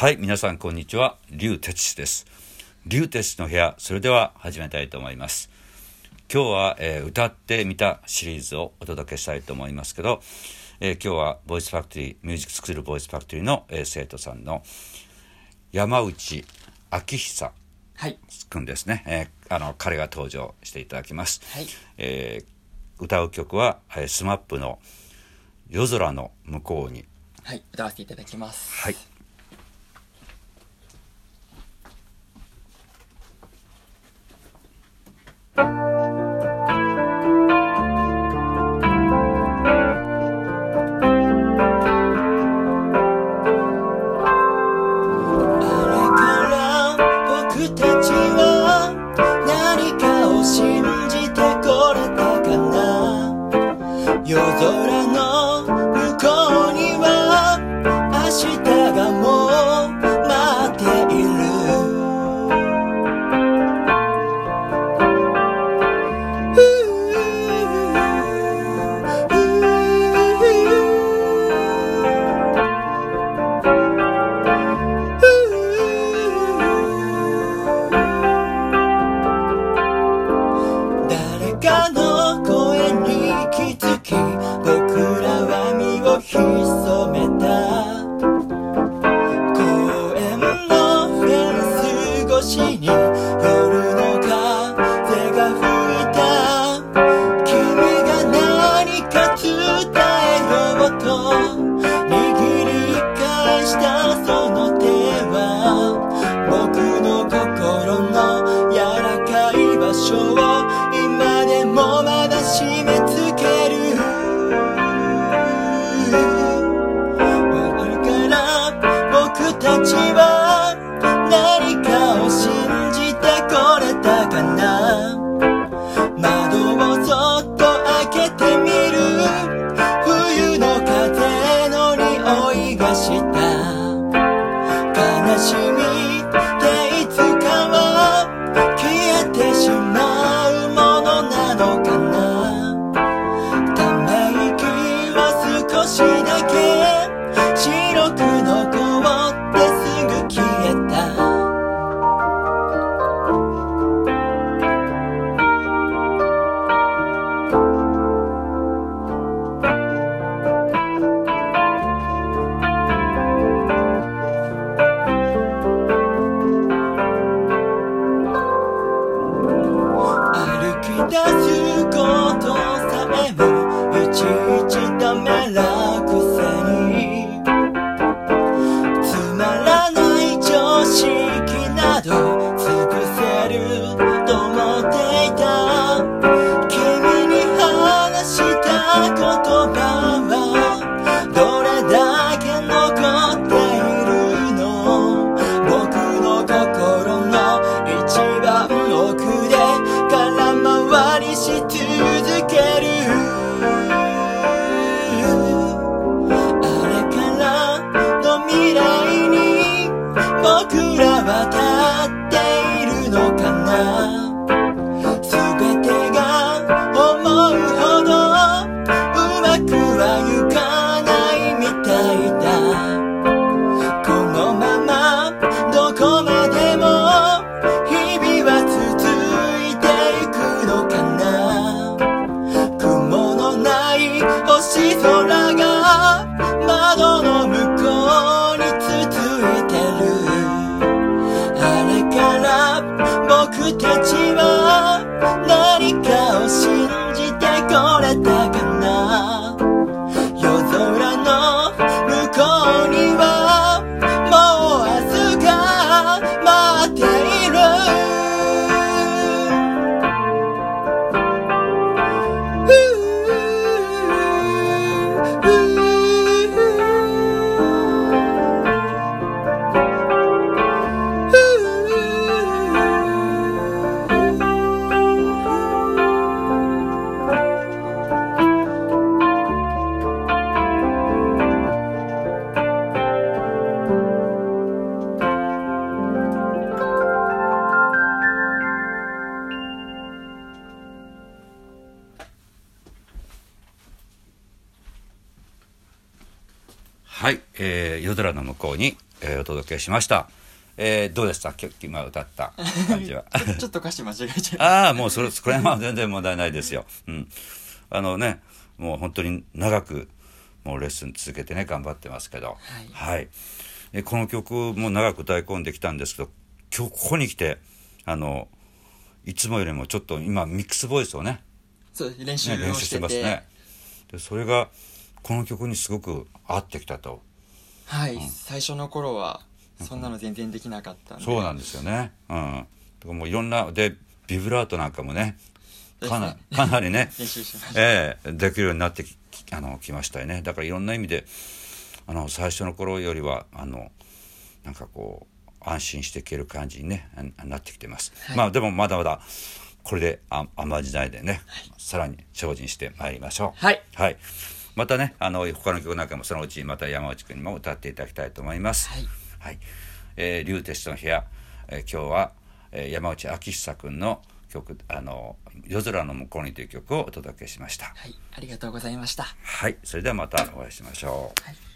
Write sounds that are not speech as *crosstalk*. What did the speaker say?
はい、皆さんこんにちは。劉哲志です。劉哲志の部屋、それでは始めたいと思います。今日は、えー歌ってみたシリーズをお届けしたいと思いますけど、えー今日はボイスファクトリー、ミュージックスクールボイスファクトリーの、えー生徒さんの山内晃央はい。くんですね。えーあの、彼が登場していただきます。はい。えー歌う曲は、えー、 SMAPの夜空の向こうに。はい。歌わせていただきます。はい。空の向こうには明日がもう待っている。誰かの葉はどれだけ残っているの僕の心の一番奥で空回りし続けるあれからの未来に僕らは立っているのかなないはい、えー夜空の向こうにえーお届けしました。えーどうでした？今歌った感じは。*laughs* *laughs* ちょっと歌詞間違えちゃいああ、もうそれ、これは全然問題ないですよ。うん。あのね、もう本当に長く、もうレッスン続けてね、頑張ってますけど。はい。えこの曲も長く歌い込んできたんですけど、今日ここに来て、あの、いつもよりもちょっと今ミックスボイスをね、そう練習ね練を習してますね。で、それが、この曲にすごく合ってきたと。はい、最初の頃はそんなの全然できなかったんで。そうなんですよね。うん。だからもういろんな、で、ビブラートなんかもね、かなかなりね、*laughs* ええできるようになってききあのきましたよね。だからいろんな意味であの最初の頃よりはあのなんかこう安心していける感じにねあなってきてます、はい。まあでもまだまだこれであ甘じないでね、さらに精進してまいりましょう。はい。はいまたねあの他の曲なんかもそのうちまた山内くんにも歌っていただきたいと思います。はい。はい、えー、竜鉄の部屋、えー今日は、えー山内昭久君の曲「あの夜空の向こうに」という曲をお届けしました。はい。ありがとうございました。はい、それではまたお会いしましょう。はい